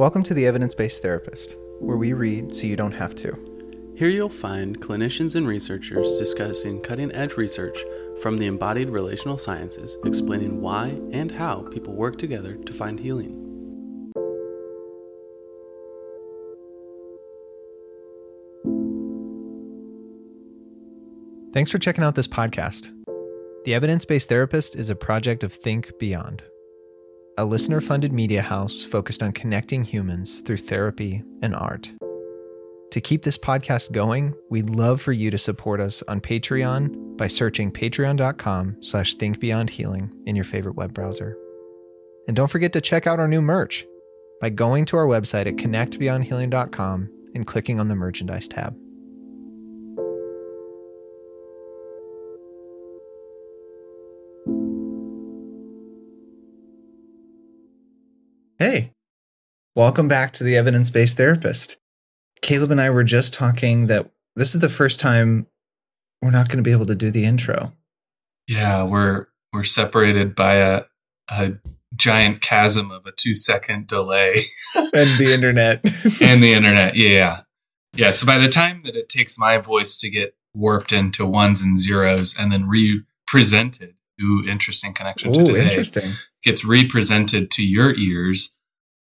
Welcome to the Evidence Based Therapist, where we read so you don't have to. Here you'll find clinicians and researchers discussing cutting edge research from the embodied relational sciences, explaining why and how people work together to find healing. Thanks for checking out this podcast. The Evidence Based Therapist is a project of Think Beyond, a listener funded media house focused on connecting humans through therapy and art. To keep this podcast going, we'd love for you to support us on Patreon by searching patreon.com slash thinkbeyondhealing in your favorite web browser. And don't forget to check out our new merch by going to our website at connectbeyondhealing.com and clicking on the merchandise tab. Hey, welcome back to the Evidence Based Therapist. Caleb and I were just talking that this is the first time we're not going to be able to do the intro. Yeah, we're we're separated by a a giant chasm of a two second delay and the internet and the internet. Yeah, yeah. So by the time that it takes my voice to get warped into ones and zeros and then represented Ooh, interesting connection to Ooh, today. interesting. Gets represented to your ears.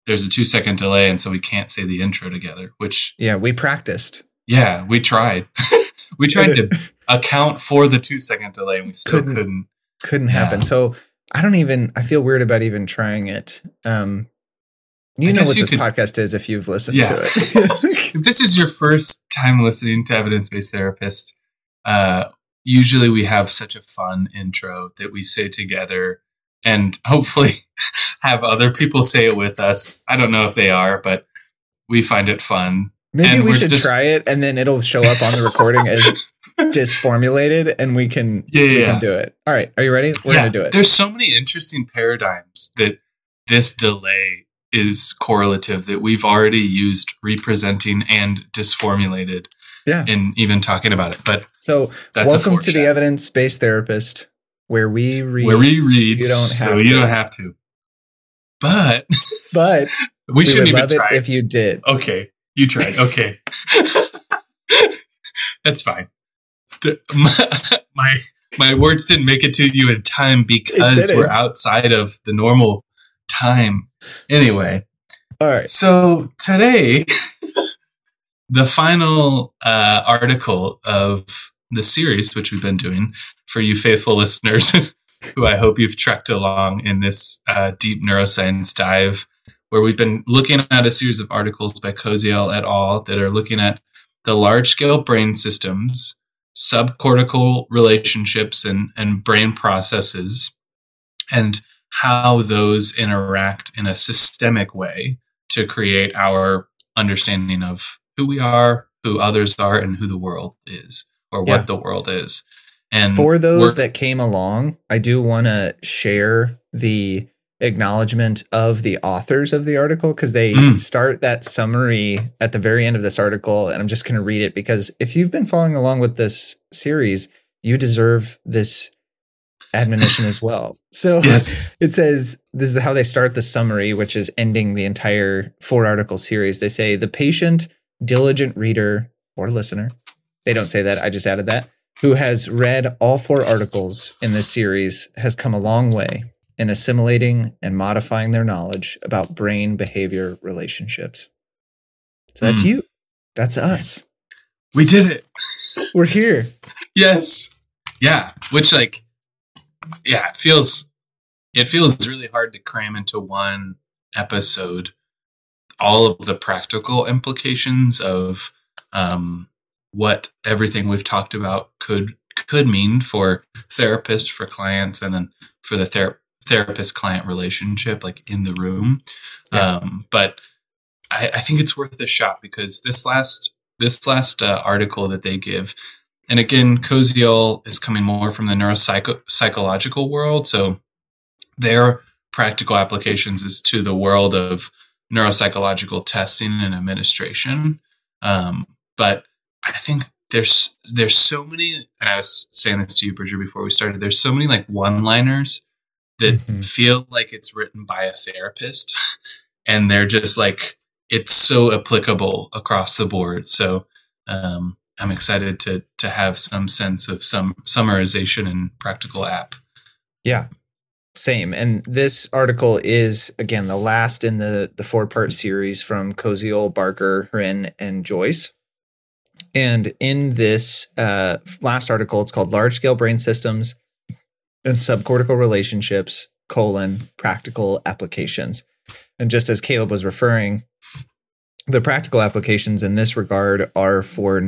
There's a two second delay, and so we can't say the intro together. Which, Yeah, we practiced. yeah, we tried. we tried to account for the two second delay, and we still Couldn't. couldn't. Couldn't Yeah. happen. So I don't even, I feel weird about even trying it. Um, you I know what you this could- podcast is if you've listened Yeah. to it. If this is your first time listening to Evidence Based Therapist, uh, usually we have such a fun intro that we say together and hopefully have other people say it with us. I don't know if they are, but we find it fun. Maybe And we should just- try it and then it'll show up on the recording as disformulated and we can, Yeah, we can yeah. do it. All right. Are you ready? We're Yeah, going to do it. There's so many interesting paradigms that this delay is correlative that we've already used representing and disformulated Yeah. in even talking about it. But So, welcome to the. Evidence Based Therapist, where we read, where we read, You don't so have you to. don't have to. But but we, we, shouldn't would even love try. it if you did. okay, you tried. Okay, that's fine. My, my my words didn't make it to you in time because we're outside of the normal time. Anyway, All right. so today, the final uh, article of the series, which we've been doing for you faithful listeners, who I hope you've trekked along in this uh, deep neuroscience dive, where we've been looking at a series of articles by Koziol et al. that are looking at the large scale brain systems, subcortical relationships, and, and brain processes, and how those interact in a systemic way to create our understanding of who we are, who others are, and who the world is, or Yeah. what the world is. And For those that came along, I do want to share the acknowledgement of the authors of the article because they Mm. start that summary at the very end of this article. And I'm just going to read it because if you've been following along with this series, you deserve this admonition as well. So yes, it says this is how they start the summary, which is ending the entire four article series. They say the patient, diligent reader or listener, they don't say that, I just added that, who has read all four articles in this series has come a long way in assimilating and modifying their knowledge about brain behavior relationships. So that's Mm. you. That's us. we did it. We're here. Yes, yeah. Which like, yeah, it feels it feels really hard to cram into one episode all of the practical implications of um, what everything we've talked about could could mean for therapists, for clients, and then for the ther- therapist client relationship, like in the room. Yeah. Um, but I, I think it's worth a shot because this last this last uh, article that they give, and again, Koziol is coming more from the neuropsychological world, so their practical applications is to the world of neuropsychological testing and administration. Um, but I think there's there's so many, and I was saying this to you, Bridger, before we started. There's so many like one-liners that Mhm. feel like it's written by a therapist, and they're just like it's so applicable across the board. So um, I'm excited to to have some sense of some summarization and practical app. Yeah, same. And this article is again the last in the the four part series from Koziol, Barker, Hrin, and Joyce. And in this uh, last article, it's called "Large Scale Brain Systems and Subcortical Relationships: colon Practical Applications." And just as Caleb was referring, the practical applications in this regard are for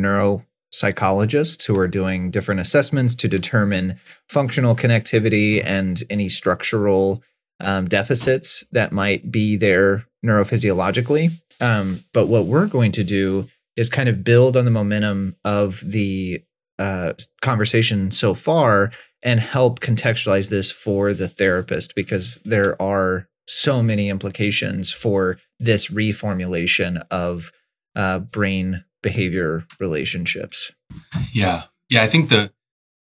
neuropsychologists who are doing different assessments to determine functional connectivity and any structural um, deficits that might be there neurophysiologically. Um, but what we're going to do is kind of build on the momentum of the uh, conversation so far and help contextualize this for the therapist because there are so many implications for this reformulation of uh, brain behavior relationships. Yeah, yeah. I think the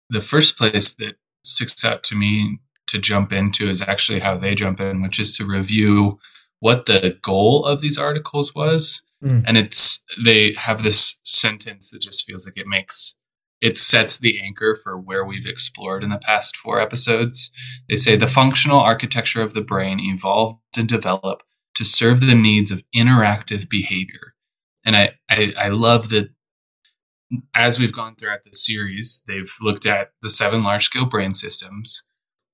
the first place that sticks out to me to jump into is actually how they jump in, which is to review what the goal of these articles was. Mm. And it's they have this sentence that just feels like it makes it sets the anchor for where we've explored in the past four episodes. They say the functional architecture of the brain evolved and developed to serve the needs of interactive behavior. And I, I, I love that as we've gone throughout this series, they've looked at the seven large scale brain systems.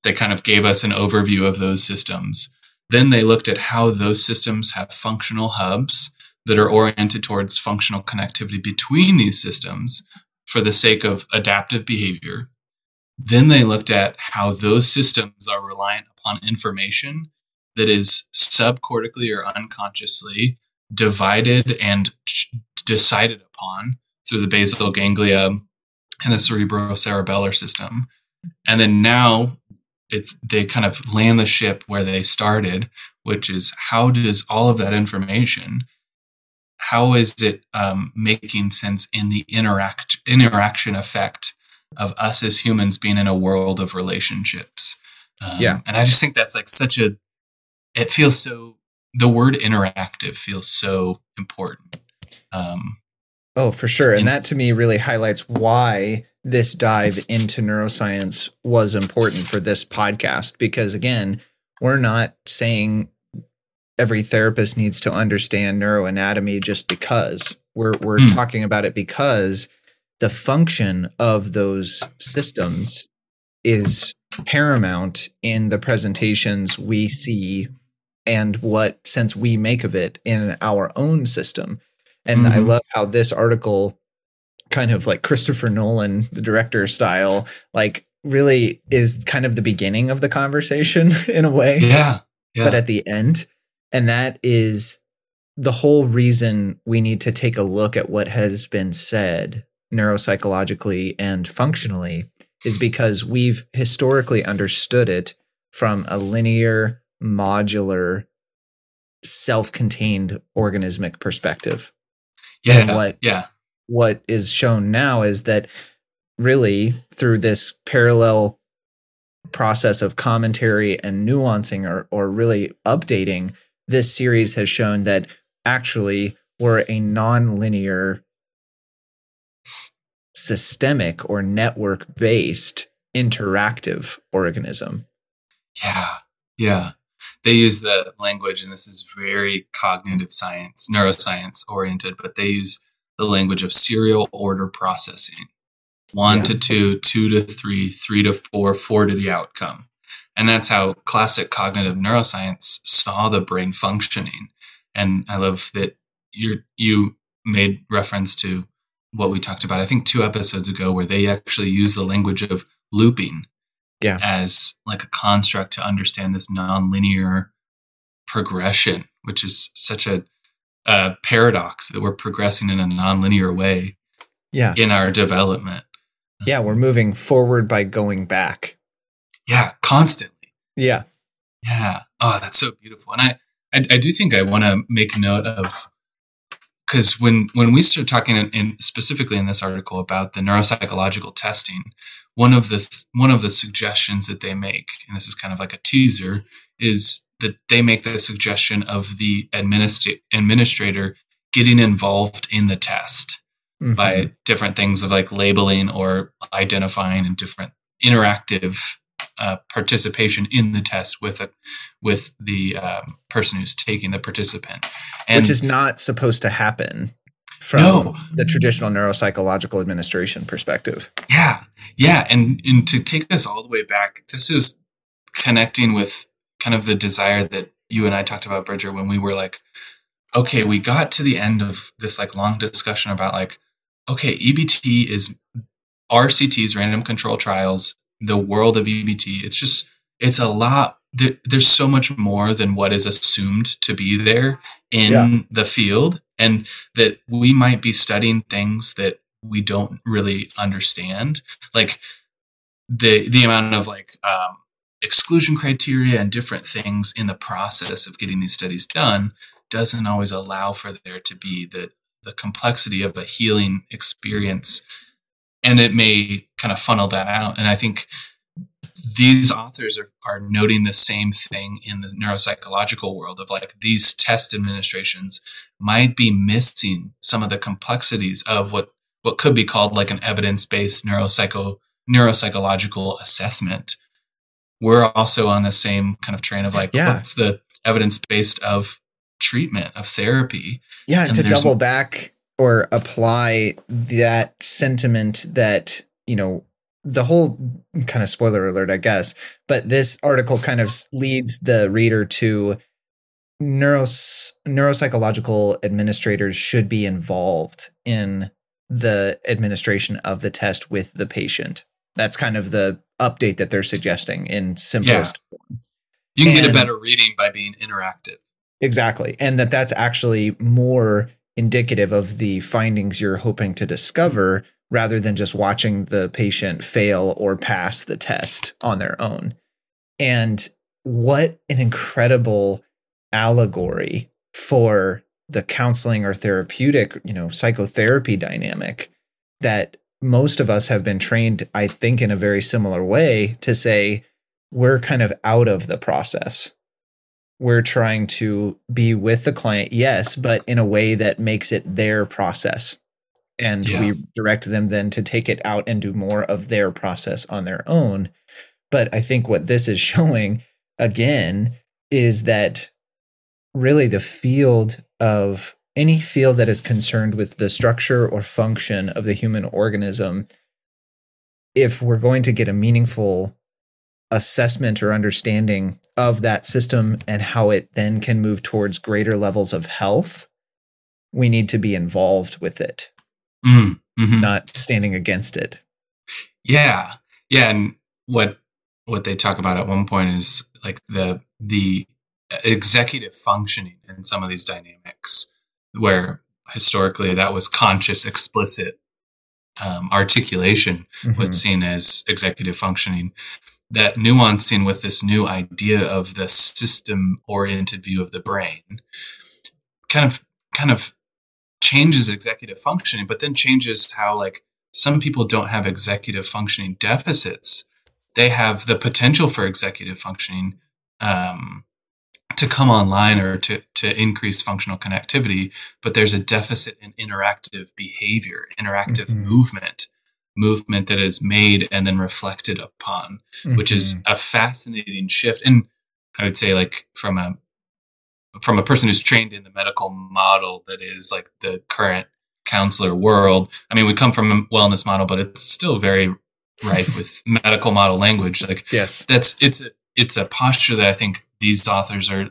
They kind of gave us an overview of those systems. Then they looked at how those systems have functional hubs that are oriented towards functional connectivity between these systems for the sake of adaptive behavior. Then they looked at how those systems are reliant upon information that is subcortically or unconsciously divided and decided upon through the basal ganglia and the cerebrocerebellar system. And then now it's they kind of land the ship where they started, which is how does all of that information how is it um, making sense in the interact interaction effect of us as humans being in a world of relationships? Um, yeah, and I just think that's like such a. It feels so. The word interactive feels so important. Um, oh, for sure, and that to me really highlights why this dive into neuroscience was important for this podcast because again we're not saying every therapist needs to understand neuroanatomy just because we're we're mm. talking about it because the function of those systems is paramount in the presentations we see and what sense we make of it in our own system. And mm-hmm. I love how this article kind of like Christopher Nolan, the director style, like really is kind of the beginning of the conversation in a way. Yeah. yeah. But at the end, and that is the whole reason we need to take a look at what has been said neuropsychologically and functionally is because we've historically understood it from a linear, modular, self contained organismic perspective. Yeah. And what, yeah. What is shown now is that really through this parallel process of commentary and nuancing or, or really updating this series has shown that actually we're a non-linear systemic or network based interactive organism. Yeah. Yeah. They use the language, and this is very cognitive science, neuroscience oriented, but they use the language of serial order processing one yeah. to two, two to three, three to four, four to the outcome. And that's how classic cognitive neuroscience saw the brain functioning. And I love that you you made reference to what we talked about, I think two episodes ago, where they actually use the language of looping yeah. as like a construct to understand this nonlinear progression, which is such a, a paradox that we're progressing in a nonlinear way yeah. in our development. Yeah, we're moving forward by going back. Yeah, constantly. Yeah. Yeah. Oh, that's so beautiful. And I, I, I do think I want to make note of because when when we start talking in, in, specifically in this article about the neuropsychological testing, one of the th- one of the suggestions that they make, and this is kind of like a teaser, is that they make the suggestion of the administ- administrator getting involved in the test mm-hmm. by different things of like labeling or identifying and different interactive uh, participation in the test with a with the um, person who's taking the participant, and which is not supposed to happen from no. the traditional neuropsychological administration perspective. Yeah, yeah, and and to take this all the way back, this is connecting with kind of the desire that you and I talked about, Bridger, when we were like, okay, we got to the end of this like long discussion about like, okay, EBT is RCTs, random control trials, the world of EBT. It's just, it's a lot. There, there's so much more than what is assumed to be there in yeah. the field, and that we might be studying things that we don't really understand. Like the the amount of like um, exclusion criteria and different things in the process of getting these studies done doesn't always allow for there to be the the complexity of a healing experience and it may kind of funnel that out. And i think these authors are, are noting the same thing in the neuropsychological world of like these test administrations might be missing some of the complexities of what what could be called like an evidence-based neuropsycho neuropsychological assessment. We're also on the same kind of train of like yeah. what's the evidence based of treatment of therapy? Yeah and to double back or apply that sentiment that you know the whole kind of spoiler alert i guess but this article kind of leads the reader to neuros neuropsychological administrators should be involved in the administration of the test with the patient that's kind of the update that they're suggesting in simplest yeah. form. You can and, get a better reading by being interactive. Exactly. And that that's actually more indicative of the findings you're hoping to discover rather than just watching the patient fail or pass the test on their own. And what an incredible allegory for the counseling or therapeutic, you know, psychotherapy dynamic that most of us have been trained, I think, in a very similar way to say, we're kind of out of the process. We're trying to be with the client, yes, but in a way that makes it their process. And yeah. we direct them then to take it out and do more of their process on their own. But I think what this is showing again is that really the field of any field that is concerned with the structure or function of the human organism, if we're going to get a meaningful assessment or understanding of that system and how it then can move towards greater levels of health, we need to be involved with it, mm, mm-hmm. not standing against it. Yeah, yeah, and what what they talk about at one point is like the the executive functioning in some of these dynamics where historically that was conscious, explicit um, articulation, mm-hmm. what's seen as executive functioning. That nuancing with this new idea of the system-oriented view of the brain, kind of, kind of changes executive functioning, but then changes how like some people don't have executive functioning deficits; they have the potential for executive functioning um, to come online or to, to increase functional connectivity, but there's a deficit in interactive behavior, interactive mm-hmm. movement, movement that is made and then reflected upon, mm-hmm. which is mm-hmm. a fascinating shift. And I would say like from a from a person who's trained in the medical model that is like the current counselor world. I mean, we come from a wellness model, but it's still very rife with medical model language. Like yes, that's it's a, it's a posture that I think these authors are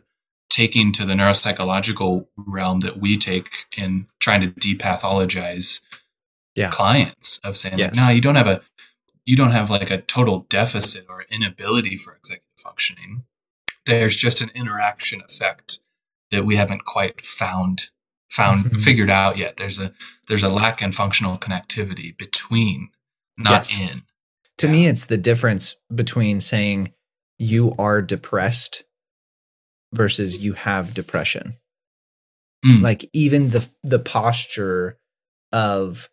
taking to the neuropsychological realm that we take in trying to depathologize yeah. clients of saying yes. like, no, you don't have a you don't have like a total deficit or inability for executive functioning. There's just an interaction effect that we haven't quite found found figured out yet. There's a there's a lack in functional connectivity between, not yes. in. To yeah. me, it's the difference between saying you are depressed versus you have depression. Mm. Like even the the posture of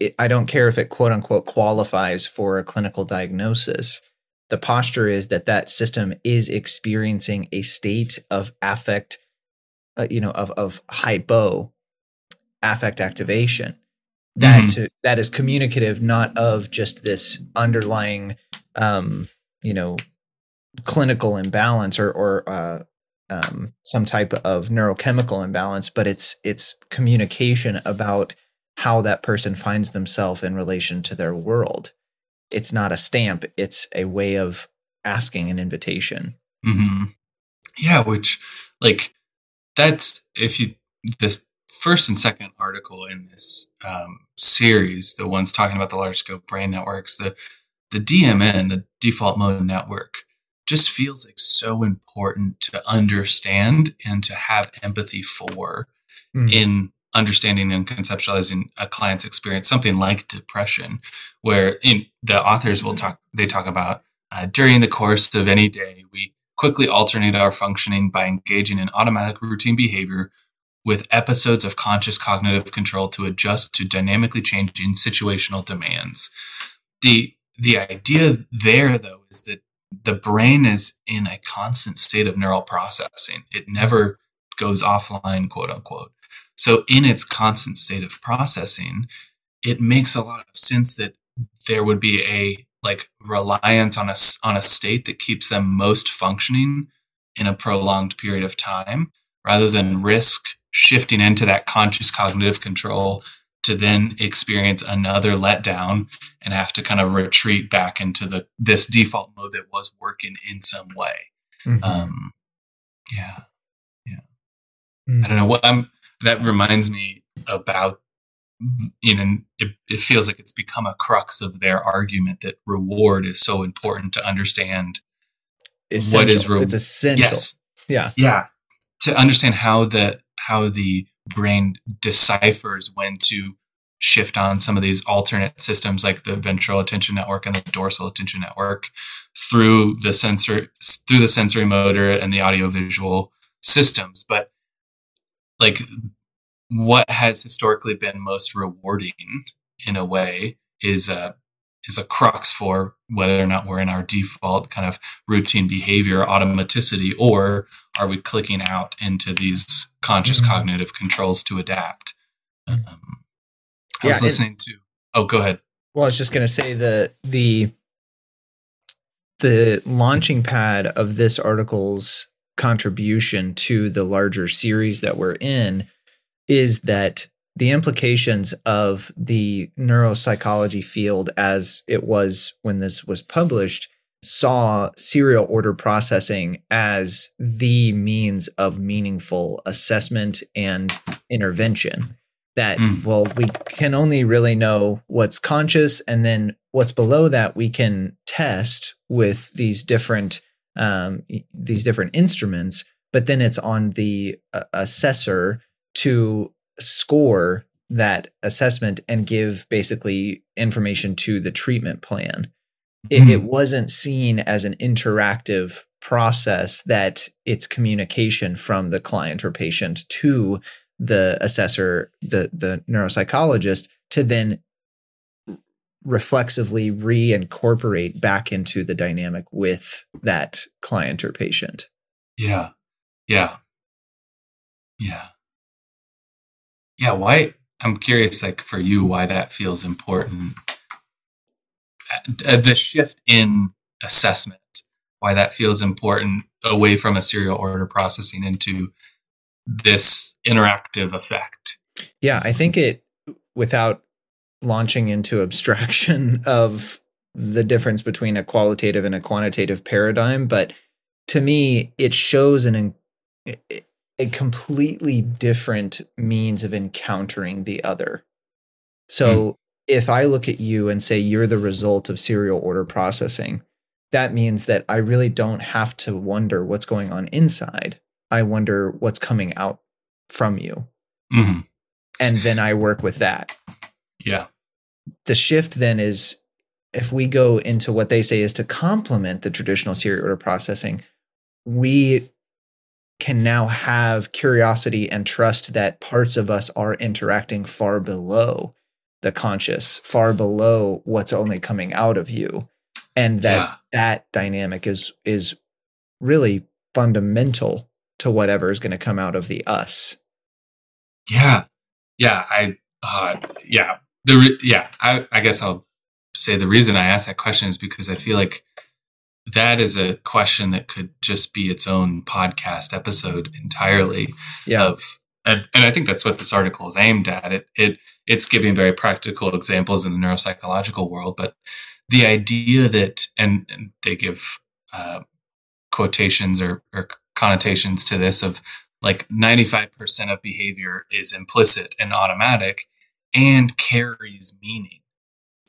it, I don't care if it quote unquote qualifies for a clinical diagnosis, the posture is that that system is experiencing a state of affect, uh, you know, of of hypo affect activation that mm-hmm. to, that is communicative not of just this underlying um, you know clinical imbalance or or uh, um, some type of neurochemical imbalance but it's it's communication about how that person finds themselves in relation to their world it's not a stamp it's a way of asking an invitation mm-hmm. yeah which like that's if you this first and second article in this um, series, the ones talking about the large scope brain networks, the the DMN, the default mode network, just feels like so important to understand and to have empathy for mm. in understanding and conceptualizing a client's experience, something like depression, where in, the authors will talk, they talk about uh, during the course of any day, we quickly alternate our functioning by engaging in automatic routine behavior with episodes of conscious cognitive control to adjust to dynamically changing situational demands. The the idea there though is that the brain is in a constant state of neural processing. It never goes offline, quote unquote. So in its constant state of processing, it makes a lot of sense that there would be a like reliance on a on a state that keeps them most functioning in a prolonged period of time rather than risk shifting into that conscious cognitive control to then experience another letdown and have to kind of retreat back into the this default mode that was working in some way. Mm-hmm. Um, yeah, yeah. Mm-hmm. I don't know what I'm. That reminds me about you know it, it feels like it's become a crux of their argument that reward is so important to understand essential. what is reward. It's essential. Yes. Yeah. Yeah. To understand how the how the brain deciphers when to shift on some of these alternate systems like the ventral attention network and the dorsal attention network through the sensor through the sensory motor and the audio visual systems but like what has historically been most rewarding in a way is a is a crux for whether or not we're in our default kind of routine behavior automaticity or are we clicking out into these conscious mm-hmm. cognitive controls to adapt mm-hmm. um, i yeah, was listening to oh go ahead well i was just going to say the the the launching pad of this article's contribution to the larger series that we're in is that the implications of the neuropsychology field as it was when this was published saw serial order processing as the means of meaningful assessment and intervention that mm. well we can only really know what's conscious and then what's below that we can test with these different um, these different instruments but then it's on the uh, assessor to score that assessment and give basically information to the treatment plan. It, mm. it, wasn't seen as an interactive process that it's communication from the client or patient to the assessor, the, the neuropsychologist, to then reflexively reincorporate back into the dynamic with that client or patient. Yeah. Yeah. Yeah yeah why i'm curious like for you why that feels important. Uh, the shift in assessment why that feels important away from a serial order processing into this interactive effect. Yeah i think it without launching into abstraction of the difference between a qualitative and a quantitative paradigm but to me it shows an a completely different means of encountering the other. So mm. if I look at you and say you're the result of serial order processing, that means that I really don't have to wonder what's going on inside. I wonder what's coming out from you. Mm-hmm. And then I work with that. Yeah. The shift then is if we go into what they say is to complement the traditional serial order processing, we can now have curiosity and trust that parts of us are interacting far below the conscious, far below what's only coming out of you. and that yeah. that dynamic is is really fundamental to whatever is going to come out of the us. Yeah, yeah, I, uh, yeah, the re- yeah, I, I guess I'll say the reason I asked that question is because I feel like that is a question that could just be its own podcast episode entirely. Yeah. Of and, and I think that's what this article is aimed at. It it it's giving very practical examples in the neuropsychological world, but the idea that and, and they give uh, quotations or, or connotations to this of like 95% of behavior is implicit and automatic and carries meaning.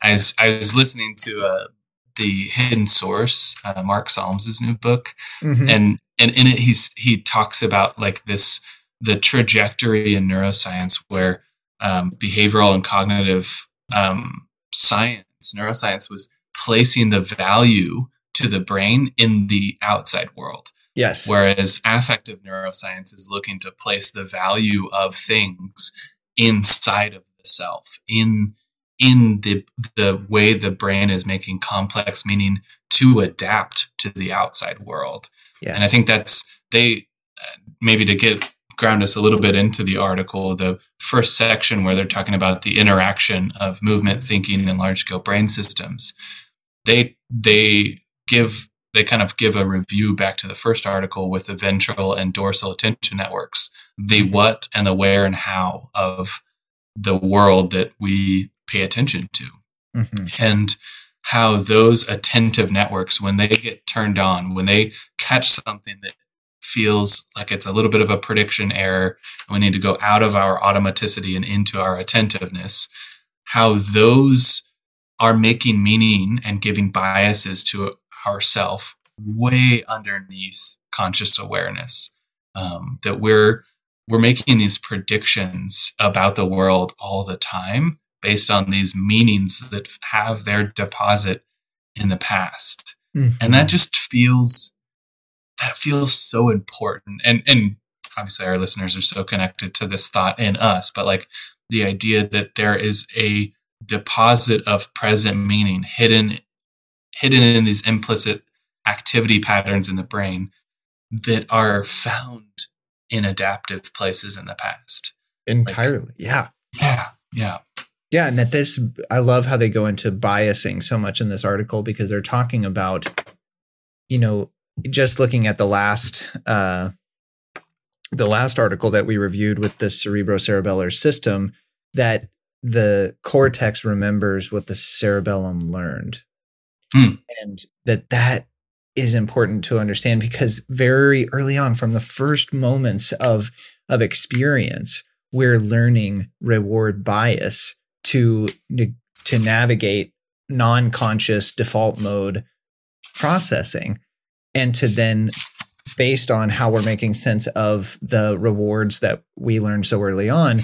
As I was listening to uh, the Hidden Source, uh, Mark Solms' new book, mm-hmm. and and in it he's he talks about like this the trajectory in neuroscience where um, behavioral and cognitive um, science, neuroscience was placing the value to the brain in the outside world. Yes. Whereas affective neuroscience is looking to place the value of things inside of the self, in in the the way the brain is making complex meaning to adapt to the outside world. Yes. And I think that's they maybe to get ground us a little bit into the article, the first section where they're talking about the interaction of movement thinking and large scale brain systems. They they give they kind of give a review back to the first article with the ventral and dorsal attention networks, the what and the where and how of the world that we pay attention to. Mm-hmm. And how those attentive networks, when they get turned on, when they catch something that feels like it's a little bit of a prediction error, and we need to go out of our automaticity and into our attentiveness, how those are making meaning and giving biases to ourself way underneath conscious awareness. Um, that we're we're making these predictions about the world all the time based on these meanings that have their deposit in the past. Mm-hmm. And that just feels that feels so important. And and obviously our listeners are so connected to this thought in us, but like the idea that there is a deposit of present meaning hidden hidden in these implicit activity patterns in the brain that are found in adaptive places in the past. Entirely. Like, yeah. Yeah. Yeah. Yeah, and that this I love how they go into biasing so much in this article because they're talking about you know just looking at the last uh the last article that we reviewed with the cerebrocerebellar system that the cortex remembers what the cerebellum learned mm. and that that is important to understand because very early on from the first moments of of experience we're learning reward bias to to navigate non-conscious default mode processing and to then based on how we're making sense of the rewards that we learned so early on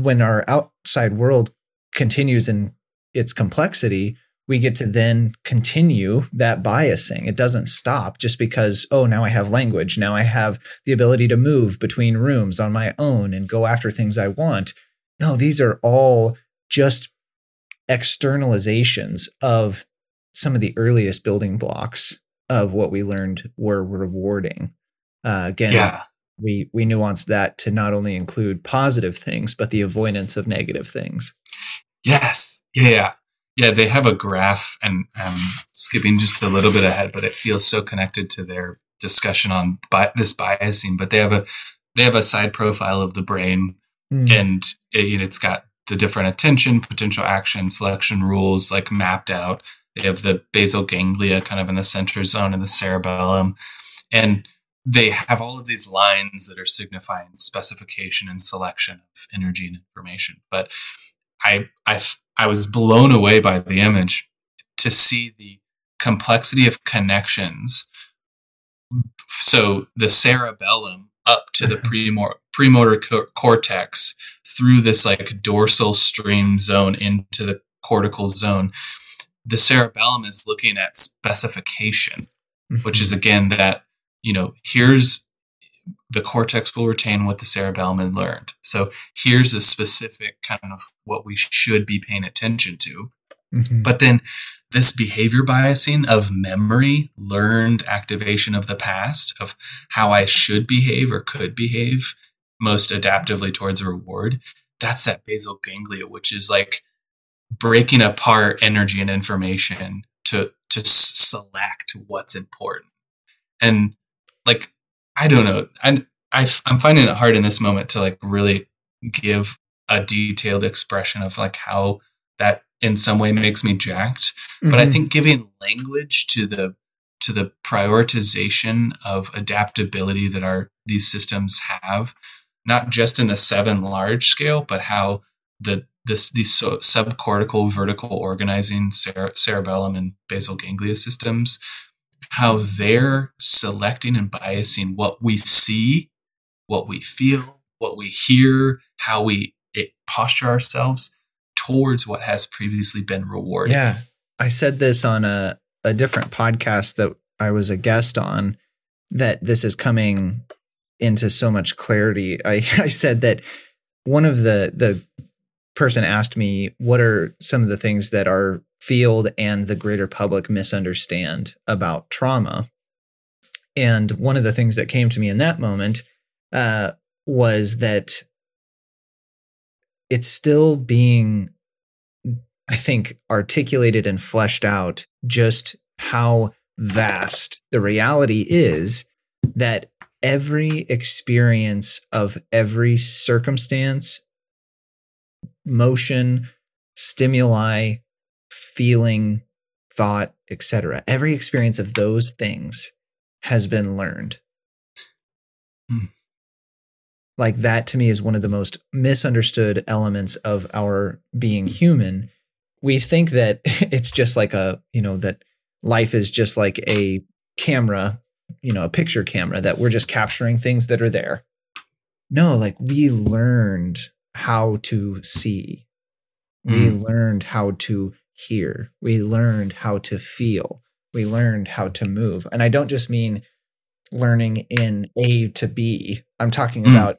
when our outside world continues in its complexity we get to then continue that biasing. It doesn't stop just because, oh, now I have language. Now I have the ability to move between rooms on my own and go after things I want. No, these are all just externalizations of some of the earliest building blocks of what we learned were rewarding. Uh, again, yeah. we we nuanced that to not only include positive things but the avoidance of negative things. Yes. Yeah. Yeah, they have a graph, and um, skipping just a little bit ahead, but it feels so connected to their discussion on bi- this biasing. But they have a they have a side profile of the brain, mm. and it, it's got the different attention, potential action, selection rules like mapped out. They have the basal ganglia kind of in the center zone in the cerebellum. And they have all of these lines that are signifying specification and selection of energy and information. But I, I, I was blown away by the image to see the complexity of connections. So the cerebellum up to the premotor, premotor cortex through this like dorsal stream zone into the cortical zone. The cerebellum is looking at specification, mm-hmm. which is again that, you know, here's the cortex will retain what the cerebellum had learned. So here's a specific kind of what we should be paying attention to. Mm-hmm. But then this behavior biasing of memory, learned activation of the past, of how I should behave or could behave most adaptively towards a reward, that's that basal ganglia, which is like breaking apart energy and information to to select what's important. And like I don't know, I, I I'm finding it hard in this moment to like really give a detailed expression of like how that in some way makes me jacked. Mm-hmm. But I mm-hmm. think giving language to the to the prioritization of adaptability that our these systems have, not just in the seven large scale, but how the this these so, subcortical vertical organizing cere- cerebellum and basal ganglia systems how they're selecting and biasing what we see what we feel what we hear how we posture ourselves towards what has previously been rewarded. Yeah. I said this on a, a different podcast that i was a guest on that this is coming into so much clarity i, I said that one of the the person asked me, what are some of the things that our field and the greater public misunderstand about trauma? And one of the things that came to me in that moment uh, was that it's still being, I think, articulated and fleshed out just how vast the reality is that every experience of every circumstance motion, stimuli, feeling, thought, etc. Every experience of those things has been learned. Hmm. Like that to me is one of the most misunderstood elements of our being human. We think that it's just like a, you know, that life is just like a camera, you know, a picture camera that we're just capturing things that are there. No, like we learned how to see. We mm. learned how to hear. We learned how to feel. We learned how to move. And I don't just mean learning in A to B. I'm talking mm. about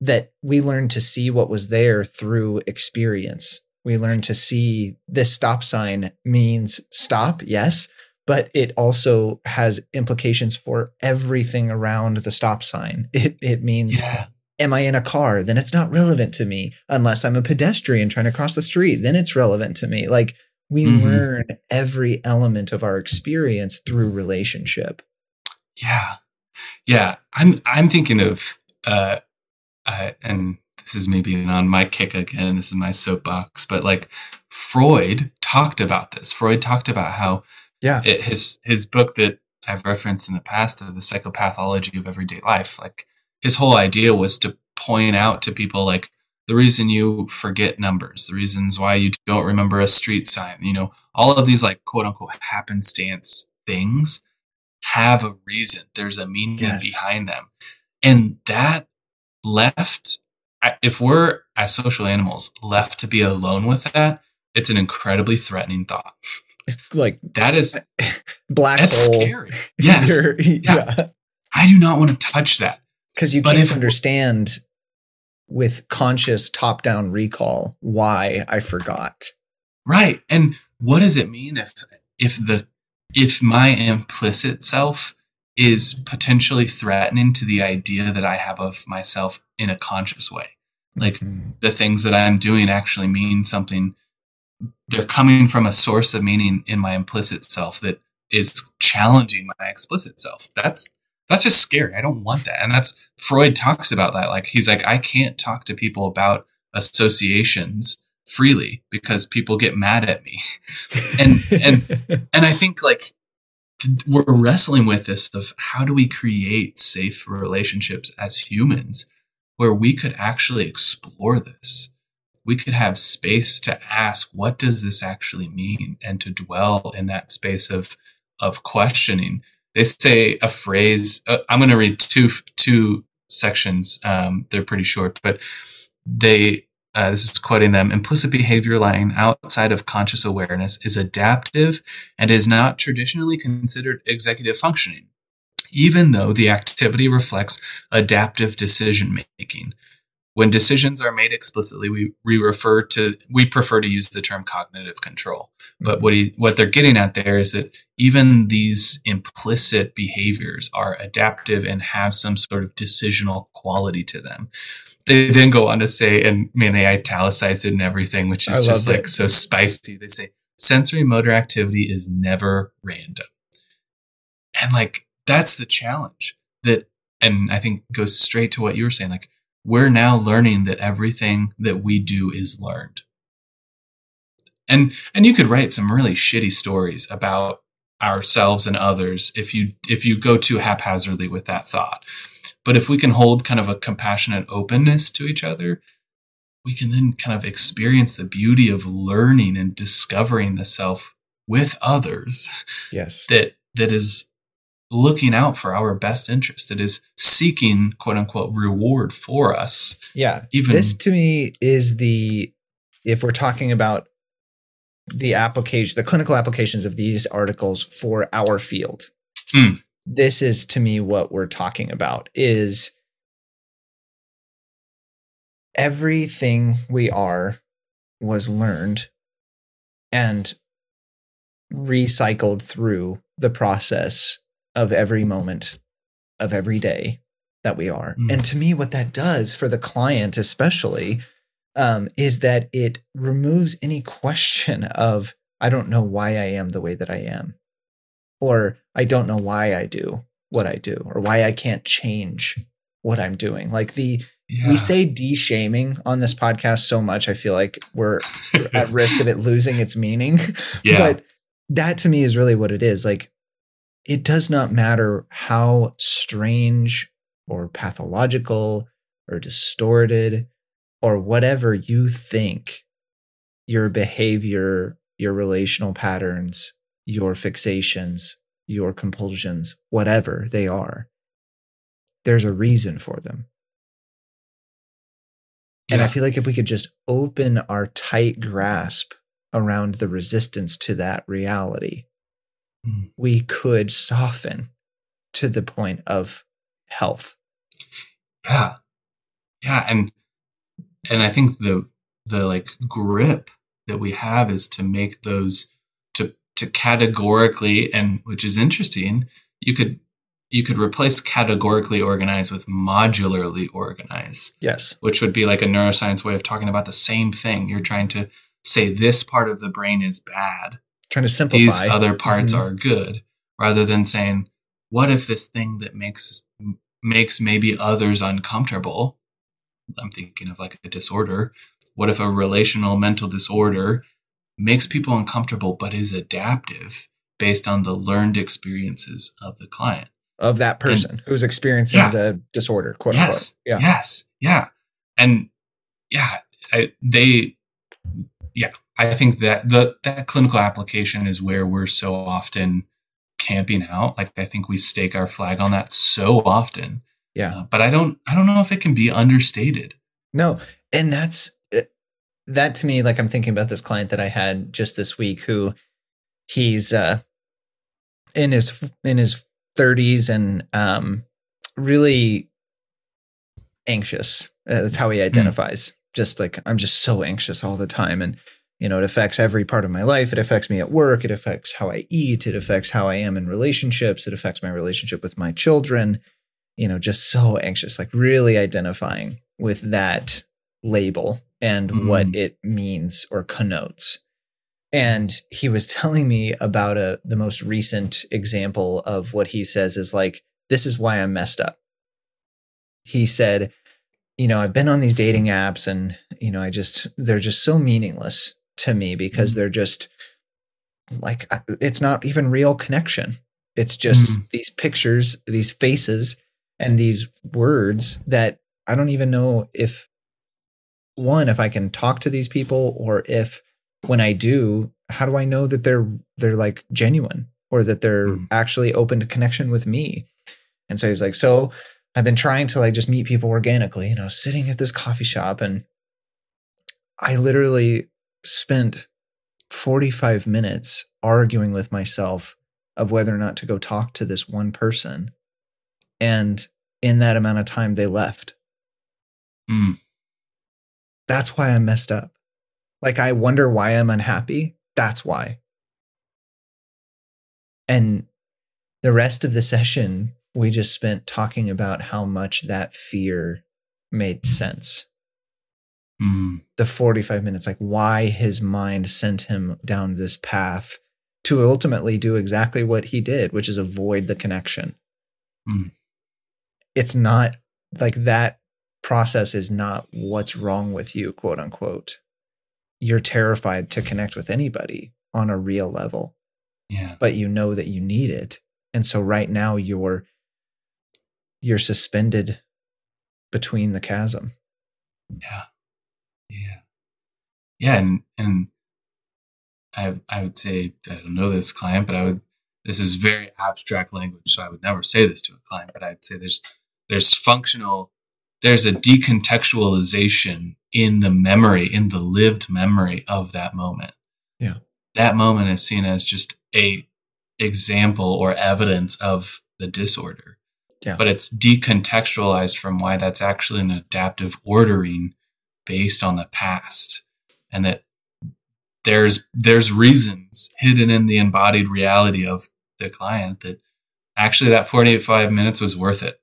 that we learned to see what was there through experience. We learned to see this stop sign means stop, yes, but it also has implications for everything around the stop sign. It it means yeah am I in a car? Then it's not relevant to me unless I'm a pedestrian trying to cross the street. Then it's relevant to me. Like we mm-hmm. learn every element of our experience through relationship. Yeah. Yeah. I'm, I'm thinking of, uh, uh, and this is maybe on my kick again. This is my soapbox, but like Freud talked about this. Freud talked about how, yeah, it, his, his book that I've referenced in the past of the psychopathology of everyday life, like his whole idea was to point out to people like the reason you forget numbers, the reasons why you don't remember a street sign, you know, all of these like quote unquote happenstance things have a reason. There's a meaning yes. behind them. And that left, if we're as social animals left to be alone with that, it's an incredibly threatening thought. Like that is black that's hole. scary. Yes. yeah. yeah. I do not want to touch that because you can't understand with conscious top down recall why I forgot. Right. And what does it mean if if the if my implicit self is potentially threatening to the idea that I have of myself in a conscious way? Like mm-hmm. the things that I'm doing actually mean something. They're coming from a source of meaning in my implicit self that is challenging my explicit self. That's that's just scary. I don't want that. And that's Freud talks about that. Like he's like, I can't talk to people about associations freely because people get mad at me. and and and I think like we're wrestling with this of how do we create safe relationships as humans where we could actually explore this. We could have space to ask, what does this actually mean? And to dwell in that space of of questioning they say a phrase. Uh, I'm going to read two two sections. Um, they're pretty short, but they uh, this is quoting them implicit behavior lying outside of conscious awareness is adaptive and is not traditionally considered executive functioning, even though the activity reflects adaptive decision making. When decisions are made explicitly, we, we refer to we prefer to use the term cognitive control. But mm-hmm. what he, what they're getting at there is that even these implicit behaviors are adaptive and have some sort of decisional quality to them. They then go on to say, and man, they italicized it and everything, which is I just like it. so spicy. They say sensory motor activity is never random. And like that's the challenge that and I think goes straight to what you were saying. Like we're now learning that everything that we do is learned. And and you could write some really shitty stories about ourselves and others if you if you go too haphazardly with that thought. But if we can hold kind of a compassionate openness to each other, we can then kind of experience the beauty of learning and discovering the self with others Yes. that that is looking out for our best interest that is seeking quote unquote reward for us Yeah. even this to me is the if we're talking about the application the clinical applications of these articles for our field Hmm. this is to me what we're talking about is everything we are was learned and recycled through the process of every moment of every day that we are. Mm. And to me, what that does for the client, especially, um, is that it removes any question of, I don't know why I am the way that I am, or I don't know why I do what I do, or why I can't change what I'm doing. Like the, yeah. we say de-shaming on this podcast so much, I feel like we're at risk of it losing its meaning. yeah But that to me is really what it is. Like, it does not matter how strange or pathological or distorted or whatever you think your behavior, your relational patterns, your fixations, your compulsions, whatever they are, there's a reason for them. And I feel like if we could just open our tight grasp around the resistance to that reality, Mm. we could soften to the point of health. yeah yeah and and i think the the like grip that we have is to make those to to categorically and which is interesting you could you could replace categorically organize with modularly organize Yes. which would be like a neuroscience way of talking about the same thing you're trying to say this part of the brain is bad Trying to simplify. these other parts Mhm. are good rather than saying what if this thing that makes makes maybe others uncomfortable i'm thinking of like a disorder what if a relational mental disorder makes people uncomfortable but is adaptive based on the learned experiences of the client of that person who's experiencing Yeah. the disorder, quote yes unquote. Yeah. yes yeah and yeah I, they yeah i think that the that clinical application is where we're so often camping out like i think we stake our flag on that so often Yeah. Uh, but i don't i don't know if it can be understated No, and that's uh, that to me. Like I'm thinking about this client that I had just this week, who he's uh, in his in his 30s and um, really anxious. Uh, that's how he identifies. Just like I'm just so anxious all the time, and you know it affects every part of my life. It affects me at work. It affects how I eat. It affects how I am in relationships. It affects my relationship with my children. You know, just so anxious. Like really identifying with that label and Mm. what it means or connotes. And he was telling me about a the most recent example of what he says is like, this is why I'm messed up. He said, you know, I've been on these dating apps and, you know, I just they're just so meaningless to me because they're just like it's not even real connection. It's just Mm. these pictures, these faces and these words that I don't even know if one if I can talk to these people or if when I do, how do I know that they're they're like genuine or that they're Mm. actually open to connection with me? And so he's like, so I've been trying to like just meet people organically, you know, sitting at this coffee shop and I literally spent 45 minutes arguing with myself of whether or not to go talk to this one person. And in that amount of time, they left. Mm. That's why I'm messed up. Like, I wonder why I'm unhappy. That's why. And the rest of the session, we just spent talking about how much that fear made sense. Mm. The 45 minutes, like why his mind sent him down this path to ultimately do exactly what he did, which is avoid the connection. Mm. It's not like that process is not what's wrong with you, quote unquote. You're terrified to connect with anybody on a real level, Yeah. but you know that you need it. And so right now you're you're suspended between the chasm. Yeah. Yeah. Yeah. And, and I, I would say, I don't know this client, but I would, this is very abstract language. So I would never say this to a client, but I'd say there's, there's functional, there's a decontextualization in the memory, in the lived memory of that moment. Yeah. That moment is seen as just a example or evidence of the disorder. Yeah. But it's decontextualized from why that's actually an adaptive ordering based on the past. And that there's there's reasons hidden in the embodied reality of the client that actually that 45 minutes was worth it.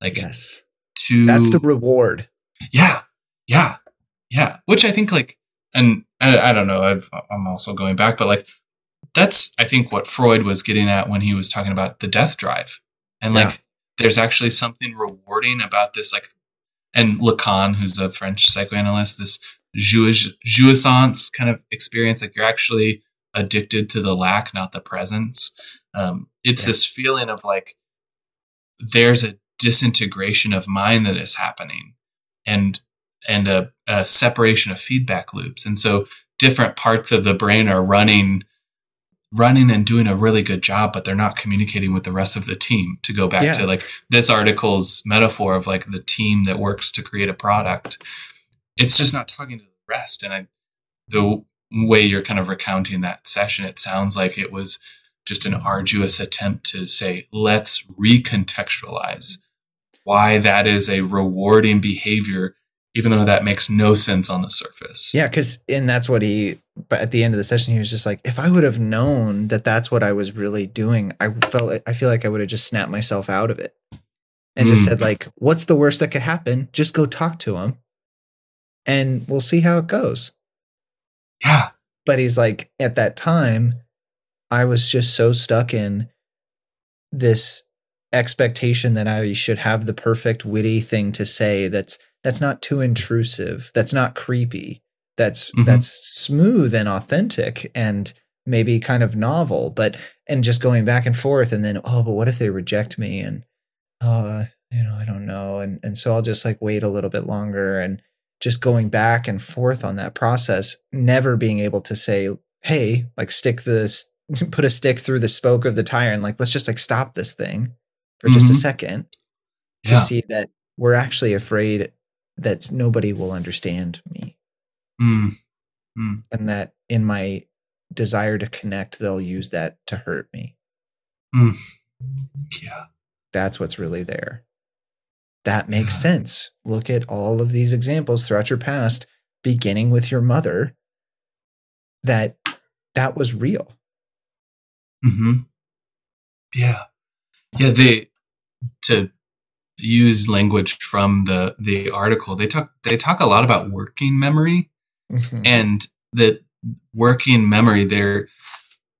Like Yes. to That's the reward. yeah, yeah, yeah. Which I think like, and I, I don't know. I've, I'm also going back, but like, that's I think what Freud was getting at when he was talking about the death drive, and like, Yeah. There's actually something rewarding about this. Like, and Lacan, who's a French psychoanalyst, this jouissance kind of experience. Like, you're actually addicted to the lack, not the presence. Um, it's Yeah. this feeling of like, there's a disintegration of mind that is happening and and a, a separation of feedback loops and so different parts of the brain are running running and doing a really good job but they're not communicating with the rest of the team to go back Yeah. to like this article's metaphor of like the team that works to create a product it's just not talking to the rest and i the way you're kind of recounting that session it sounds like it was just an arduous attempt to say let's recontextualize why that is a rewarding behavior even though that makes no sense on the surface Yeah, because and that's what he. But at the end of the session, he was just like, if I would have known that that's what I was really doing, I felt like, I feel like I would have just snapped myself out of it, and just Mm. said like, what's the worst that could happen? Just go talk to him, and we'll see how it goes. yeah But he's like, at that time, I was just so stuck in this expectation that I should have the perfect witty thing to say that's that's not too intrusive, that's not creepy, that's Mhm. that's smooth and authentic and maybe kind of novel, but and just going back and forth and then oh, but what if they reject me? and uh you know, I don't know. And and so I'll just like wait a little bit longer and just going back and forth on that process, never being able to say, hey, like stick this, put a stick through the spoke of the tire and like, let's just like stop this thing for just a Mhm. second to yeah see that we're actually afraid that nobody will understand me Mm. and that in my desire to connect, they'll use that to hurt me. Mm. yeah That's what's really there. That makes Yeah. sense. Look at all of these examples throughout your past, beginning with your mother, that that was real. hmm Yeah, yeah. They to use language from the the article. They talk they talk a lot about working memory Mhm. and that working memory. They're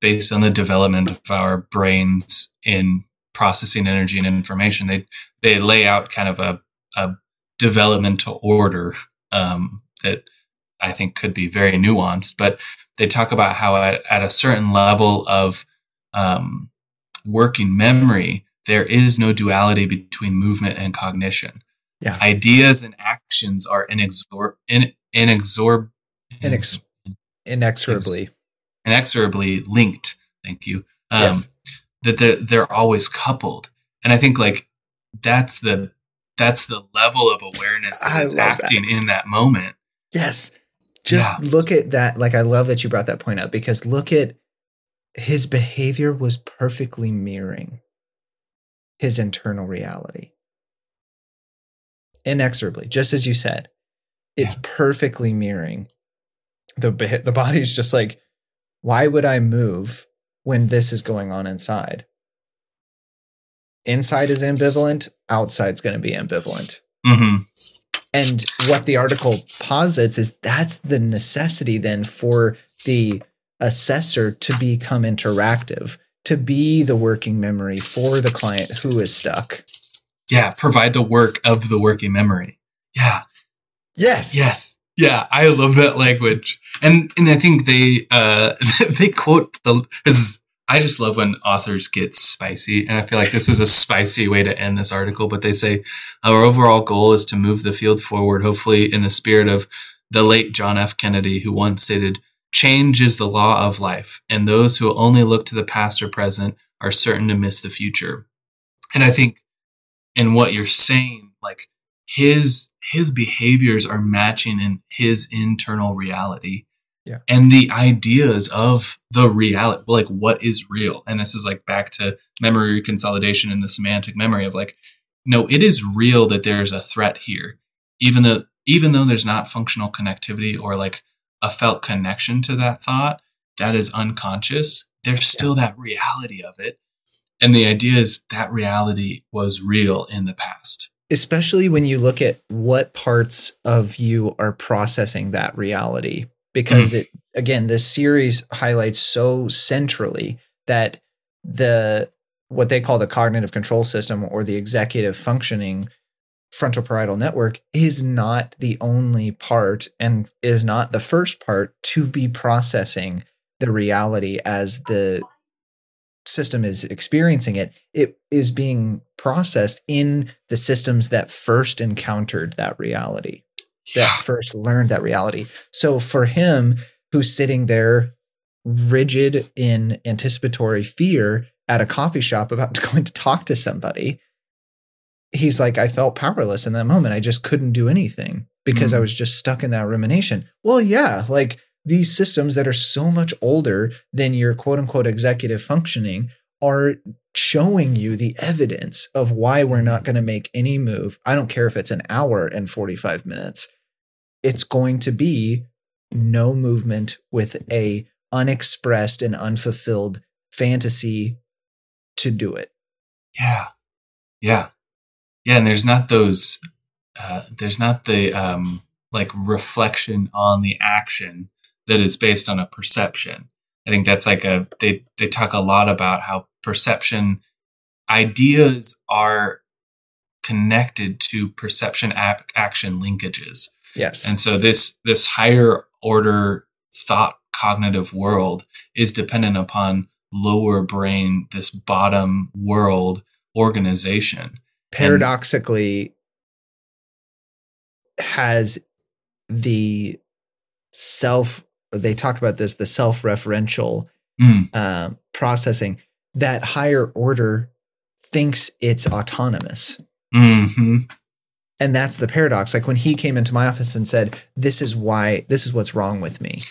based on the development of our brains in processing energy and information. They they lay out kind of a a developmental order um, that I think could be very nuanced, but they talk about how at, at a certain level of um, working memory, there is no duality between movement and cognition. Yeah. Ideas and actions are inexor- in, inexor- Inex- Inexorably. inexorably linked. Thank you. Um, Yes. That they're, they're always coupled, and I think like that's the that's the level of awareness that I is love that. acting in that moment. Yes. Just look at that. Like, I love that you brought that point up because look at his behavior was perfectly mirroring his internal reality. Inexorably, just as you said. it's yeah. perfectly mirroring the the body's just like why would I move when this is going on inside? Inside is ambivalent, outside's going to be ambivalent. Mm-hmm. And what the article posits is that's the necessity then for the assessor to become interactive, to be the working memory for the client who is stuck. Yeah, provide the work of the working memory. Yeah. Yes. Yes. Yeah, I love that language, and and I think they uh they quote the. Is, I just love when authors get spicy, and I feel like this is a spicy way to end this article. But they say our overall goal is to move the field forward, hopefully in the spirit of the late John F. Kennedy, who once stated, "Change is the law of life, and those who only look to the past or present are certain to miss the future." And I think in what you're saying, like his his behaviors are matching in his internal reality. Yeah. And the ideas of the reality, like what is real. And this is like back to memory consolidation and the semantic memory of like, no, it is real that there's a threat here. Even though, even though there's not functional connectivity or like a felt connection to that thought, that is unconscious. There's still that reality of it. And the idea is that reality was real in the past especially when you look at what parts of you are processing that reality because mm. it again this series highlights so centrally that the what they call the cognitive control system or the executive functioning frontal parietal network is not the only part and is not the first part to be processing the reality as the system is experiencing it, it is being processed in the systems that first encountered that reality, yeah. that first learned that reality. So for him, who's sitting there rigid in anticipatory fear at a coffee shop about going to talk to somebody, he's like, I felt powerless in that moment. I just couldn't do anything because mm. I was just stuck in that rumination. Well, yeah, like these systems that are so much older than your quote unquote executive functioning are showing you the evidence of why we're not going to make any move. I don't care if it's an hour and 45 minutes. It's going to be no movement with a unexpressed and unfulfilled fantasy to do it. Yeah. Yeah. Yeah, and there's not those uh there's not the um like reflection on the action that is based on a perception. I think that's like a they they talk a lot about how perception ideas are connected to perception ap- action linkages. Yes. And so this this higher order thought cognitive world is dependent upon lower brain this bottom world organization. Paradoxically and, has the self they talk about this the self-referential mm. uh, processing that higher order thinks it's autonomous. Mm-hmm. and that's the paradox. Like when he came into my office and said this is why this is what's wrong with me.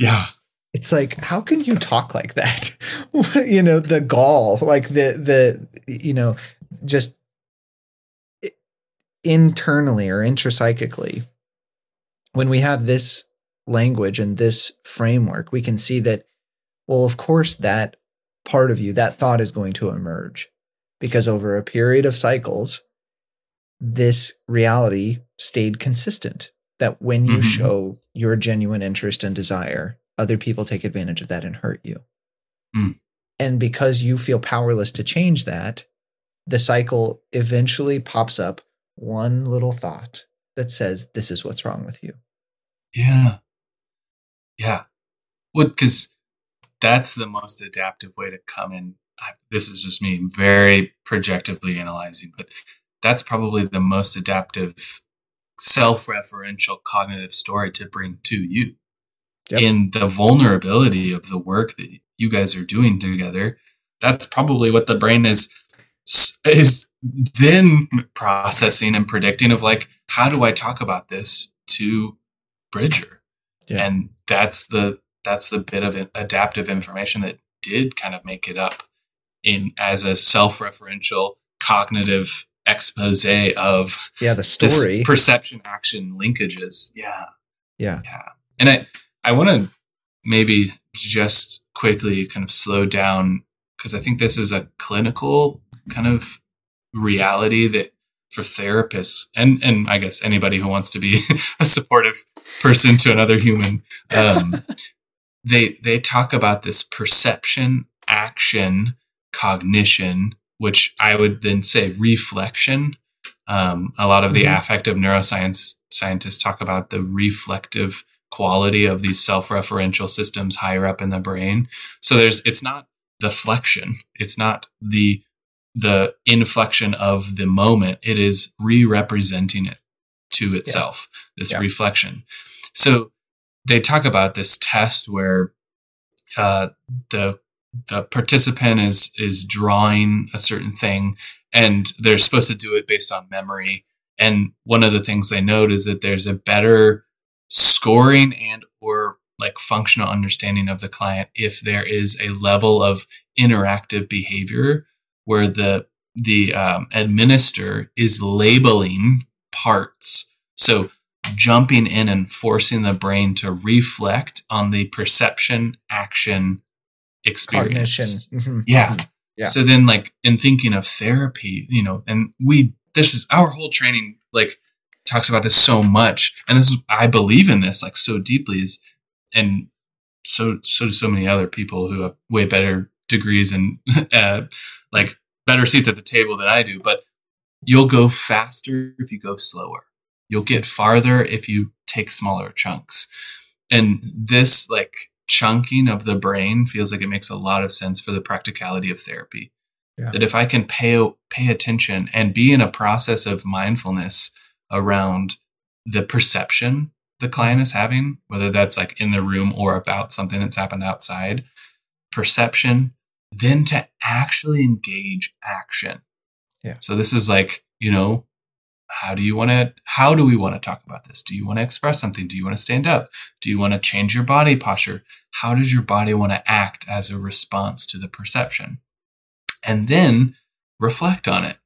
Yeah. It's like how can you talk like that? You know the gall like the the you know just internally or intrapsychically when we have this language and this framework, we can see that, well, of course, that part of you, that thought is going to emerge because over a period of cycles, this reality stayed consistent. That when you mm-hmm. show your genuine interest and desire, other people take advantage of that and hurt you. Mm. And because you feel powerless to change that, the cycle eventually pops up one little thought that says, This is what's wrong with you. Yeah. Yeah. Well, because that's the most adaptive way to come in. I, this is just me very projectively analyzing, but that's probably the most adaptive self referential cognitive story to bring to you. Yep. In the vulnerability of the work that you guys are doing together, that's probably what the brain is is then processing and predicting of like how do I talk about this to Bridger? Yeah. And that's the that's the bit of adaptive information that did kind of make it up in as a self-referential cognitive expose of yeah the story. perception action linkages. Yeah. Yeah. Yeah. And i i want to maybe just quickly kind of slow down because i think this is a clinical kind of reality that for therapists and and i guess anybody who wants to be a supportive person to another human um, they they talk about this perception action cognition which I would then say reflection. Um, a lot of the mm-hmm. affective neuroscience scientists talk about the reflective quality of these self-referential systems higher up in the brain. So there's, it's not the flexion. It's not the, the inflection of the moment. It is re-representing it to itself, yeah. this yeah. reflection. So they talk about this test where, uh, the the participant is is drawing a certain thing and they're supposed to do it based on memory and one of the things they note is that there's a better scoring and or like functional understanding of the client if there is a level of interactive behavior where the the um, administer is labeling parts so jumping in and forcing the brain to reflect on the perception action experience. Mm-hmm. Yeah. Mm-hmm. Yeah. So then like in thinking of therapy, you know, and we this is our whole training like talks about this so much. And this is I believe in this like so deeply is and so so do so many other people who have way better degrees and uh, like better seats at the table than I do, but you'll go faster if you go slower. You'll get farther if you take smaller chunks. And this like chunking of the brain feels like it makes a lot of sense for the practicality of therapy. Yeah. That if I can pay pay attention and be in a process of mindfulness around the perception the client is having, whether that's like in the room or about something that's happened outside, perception, then to actually engage action. Yeah. So this is like, you know, how do you want to how do we want to talk about this do you want to express something do you want to stand up do you want to change your body posture how does your body want to act as a response to the perception and then reflect on it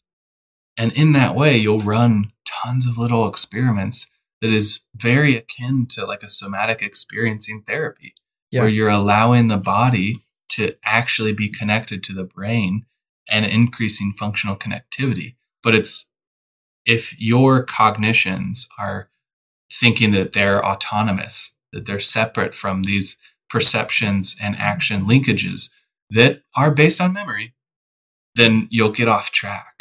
and in that way you'll run tons of little experiments that is very akin to like a somatic experiencing therapy yeah. where you're allowing the body to actually be connected to the brain and increasing functional connectivity but it's if your cognitions are thinking that they're autonomous, that they're separate from these perceptions and action linkages that are based on memory, then you'll get off track.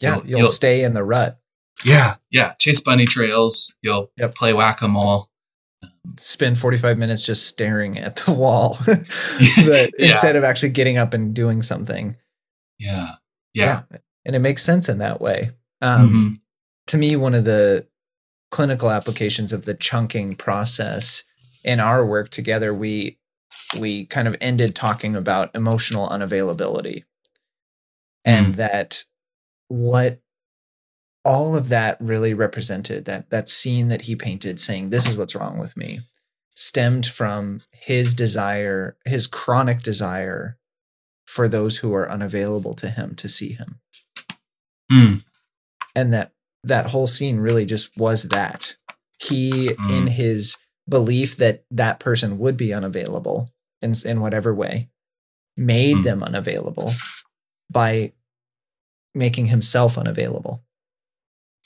Yeah, you'll, you'll, you'll stay in the rut. Yeah, yeah. Chase bunny trails. You'll yep. play whack a mole. Spend 45 minutes just staring at the wall yeah. instead of actually getting up and doing something. Yeah. yeah. Yeah. And it makes sense in that way. Um, mm-hmm. To me, one of the clinical applications of the chunking process in our work together, we we kind of ended talking about emotional unavailability, and mm. that what all of that really represented that that scene that he painted saying this is what's wrong with me stemmed from his desire his chronic desire for those who are unavailable to him to see him mm and that that whole scene really just was that he mm. in his belief that that person would be unavailable in in whatever way made mm. them unavailable by making himself unavailable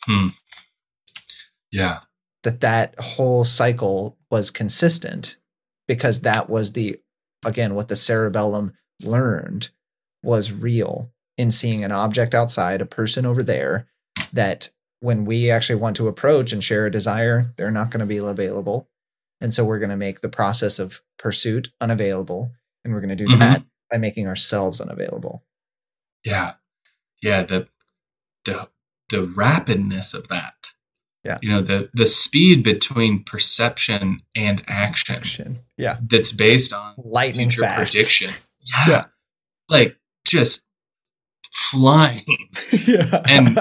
hmm. yeah that that whole cycle was consistent because that was the again what the cerebellum learned was real in seeing an object outside a person over there that when we actually want to approach and share a desire, they're not going to be available. And so we're going to make the process of pursuit unavailable. And we're going to do mm-hmm. that by making ourselves unavailable. Yeah. Yeah. The, the, the rapidness of that. Yeah. You know, the, the speed between perception and action. action. Yeah. That's based on lightning future fast. prediction. Yeah. yeah. Like just flying. yeah. And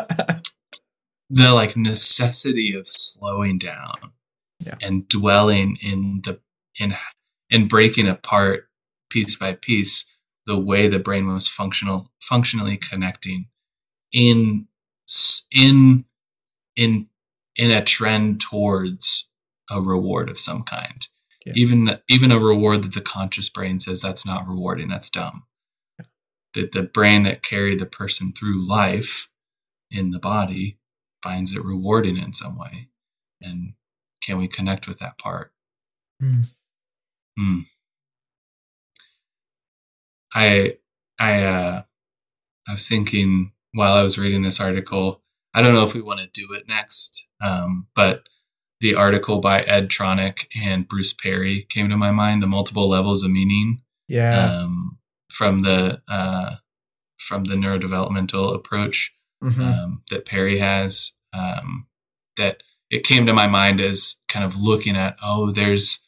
the like necessity of slowing down yeah. and dwelling in the in in breaking apart piece by piece the way the brain was functional functionally connecting in in in in a trend towards a reward of some kind. Yeah. Even even a reward that the conscious brain says that's not rewarding, that's dumb. Yeah. That the brain that carried the person through life in the body finds it rewarding in some way. And can we connect with that part? Mm. Mm. I I uh I was thinking while I was reading this article, I don't know if we want to do it next, um, but the article by Ed Tronick and Bruce Perry came to my mind. The multiple levels of meaning. Yeah. Um, from the uh, from the neurodevelopmental approach mm-hmm. um, that Perry has, um, that it came to my mind as kind of looking at oh, there's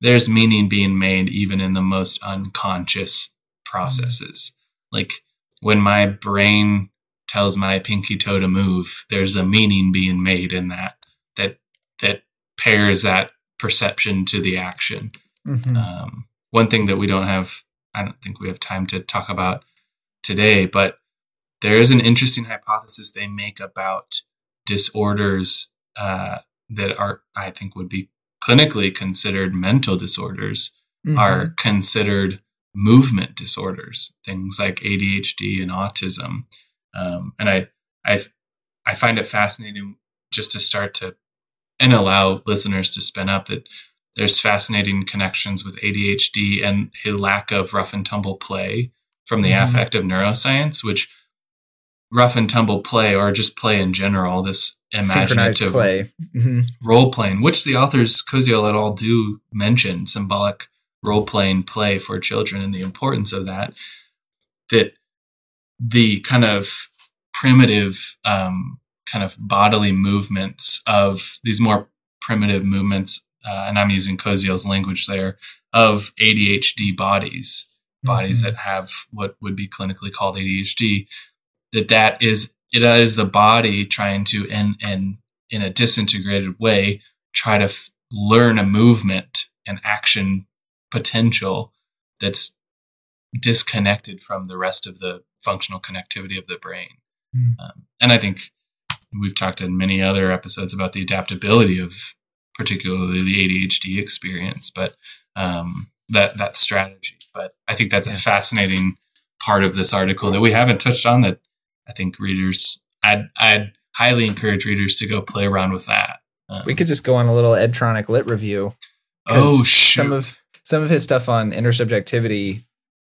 there's meaning being made even in the most unconscious processes. Mm-hmm. Like when my brain tells my pinky toe to move, there's a meaning being made in that that that pairs that perception to the action. Mm-hmm. Um, one thing that we don't have, I don't think we have time to talk about today, but there is an interesting hypothesis they make about disorders uh, that are, I think, would be clinically considered mental disorders mm-hmm. are considered movement disorders, things like ADHD and autism. Um, and I, I, I find it fascinating just to start to and allow listeners to spin up that there's fascinating connections with ADHD and a lack of rough and tumble play from the mm-hmm. affective neuroscience, which rough and tumble play or just play in general, this imaginative play. Mm-hmm. role playing, which the authors Koziol et al. do mention symbolic role playing play for children and the importance of that. That the kind of primitive um, kind of bodily movements of these more primitive movements, uh, and I'm using Koziol's language there, of ADHD bodies, bodies mm-hmm. that have what would be clinically called ADHD, that that is it is the body trying to and and in a disintegrated way try to f- learn a movement and action potential that's disconnected from the rest of the functional connectivity of the brain. Mm. Um, and I think we've talked in many other episodes about the adaptability of particularly the ADHD experience, but um, that that strategy. But I think that's a fascinating part of this article that we haven't touched on. That I think readers, I'd I'd highly encourage readers to go play around with that. Um, we could just go on a little Ed Tronick lit review. Oh, shoot. some of some of his stuff on intersubjectivity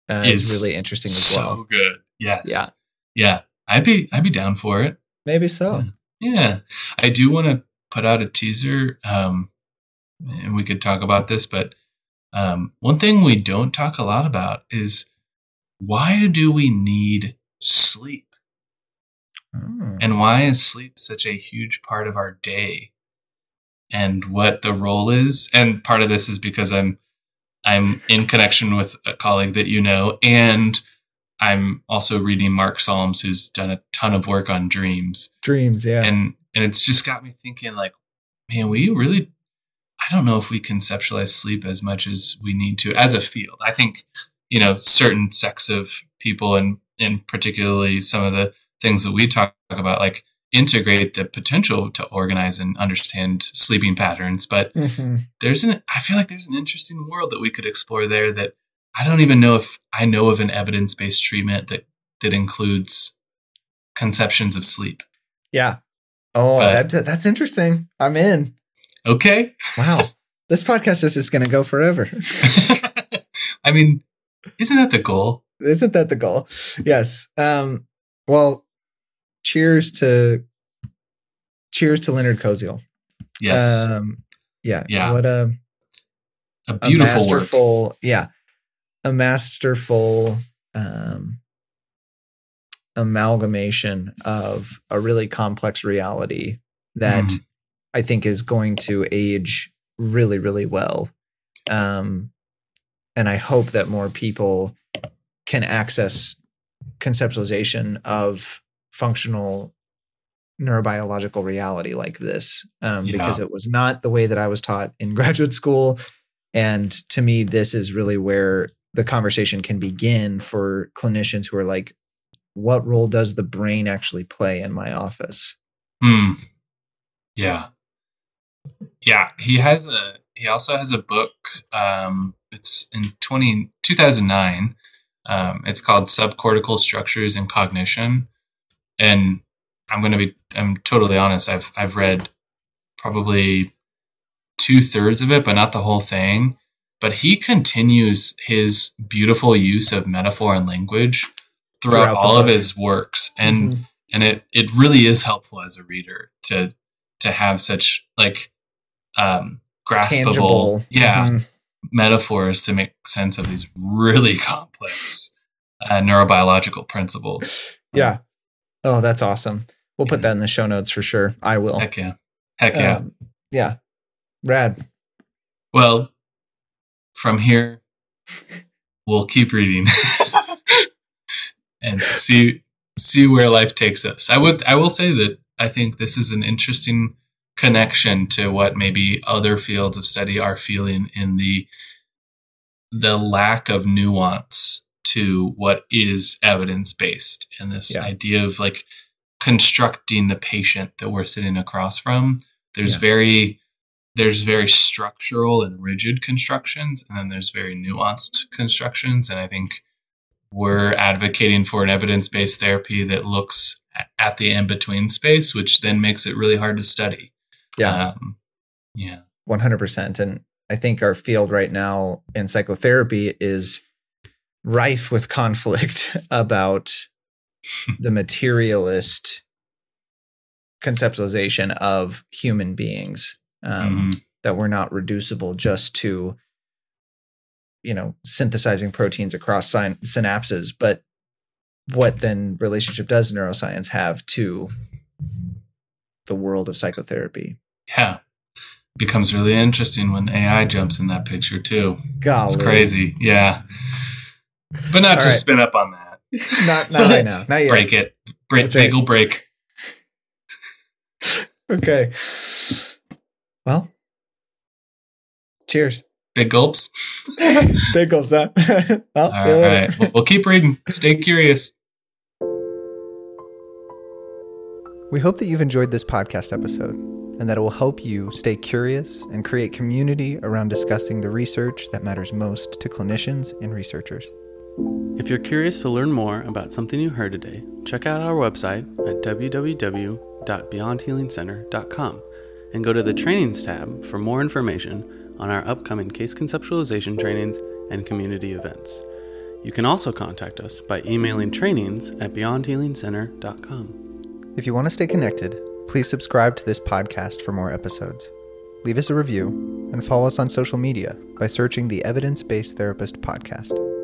uh, is really interesting as so well. So good. Yes. Yeah. Yeah. I'd be I'd be down for it. Maybe so. Yeah. yeah. I do want to put out a teaser. Um, and we could talk about this, but um, one thing we don't talk a lot about is why do we need sleep? Oh. And why is sleep such a huge part of our day? And what the role is? And part of this is because I'm I'm in connection with a colleague that you know, and I'm also reading Mark Solms, who's done a ton of work on dreams. Dreams, yeah. And and it's just got me thinking, like, man, we really, I don't know if we conceptualize sleep as much as we need to as a field. I think, you know, certain sects of people, and and particularly some of the things that we talk about, like integrate the potential to organize and understand sleeping patterns. But mm-hmm. there's an, I feel like there's an interesting world that we could explore there that I don't even know if I know of an evidence based treatment that, that includes conceptions of sleep. Yeah. Oh, but, that's, that's interesting. I'm in. Okay. Wow. this podcast is just going to go forever. I mean, isn't that the goal? Isn't that the goal? Yes. Um, well, cheers to cheers to Leonard Koziol. Yes. Um, yeah. Yeah. What a a beautiful, a masterful, work. yeah, a masterful um, amalgamation of a really complex reality that mm. I think is going to age really, really well. Um, and I hope that more people can access conceptualization of functional neurobiological reality like this um, yeah. because it was not the way that I was taught in graduate school. And to me, this is really where the conversation can begin for clinicians who are like, what role does the brain actually play in my office? Hmm. Yeah. Yeah. He has a, he also has a book. Um, it's in 20, 2009. Um, it's called Subcortical Structures and Cognition. And I'm going to be, I'm totally honest. I've, I've read probably two thirds of it, but not the whole thing. But he continues his beautiful use of metaphor and language throughout, throughout all of his works. And, mm-hmm. and it, it really is helpful as a reader to, to have such like, um, graspable, Tangible. yeah, mm-hmm. metaphors to make sense of these really complex uh, neurobiological principles. Yeah. Oh, that's awesome. We'll put that in the show notes for sure. I will. Heck yeah. Heck yeah. Um, yeah. Rad. Well, from here, we'll keep reading and see see where life takes us. I would I will say that I think this is an interesting connection to what maybe other fields of study are feeling in the the lack of nuance to what is evidence based and this yeah. idea of like constructing the patient that we're sitting across from there's yeah. very there's very structural and rigid constructions and then there's very nuanced constructions and i think we're advocating for an evidence-based therapy that looks at the in-between space which then makes it really hard to study yeah. Um, yeah. 100%. And I think our field right now in psychotherapy is rife with conflict about the materialist conceptualization of human beings um, mm. that we're not reducible just to you know synthesizing proteins across syn- synapses but what then relationship does neuroscience have to the world of psychotherapy yeah. Becomes really interesting when AI jumps in that picture too. Golly. It's crazy. Yeah. But not All to right. spin up on that. not not right now. Not yet. Break it. Break bagel break. okay. Well. Cheers. Big gulps. Big gulps, huh? well, All right. Well, we'll keep reading. Stay curious. We hope that you've enjoyed this podcast episode and that it will help you stay curious and create community around discussing the research that matters most to clinicians and researchers. If you're curious to learn more about something you heard today, check out our website at www.beyondhealingcenter.com and go to the Trainings tab for more information on our upcoming case conceptualization trainings and community events. You can also contact us by emailing trainings at beyondhealingcenter.com. If you want to stay connected, Please subscribe to this podcast for more episodes. Leave us a review and follow us on social media by searching the Evidence Based Therapist Podcast.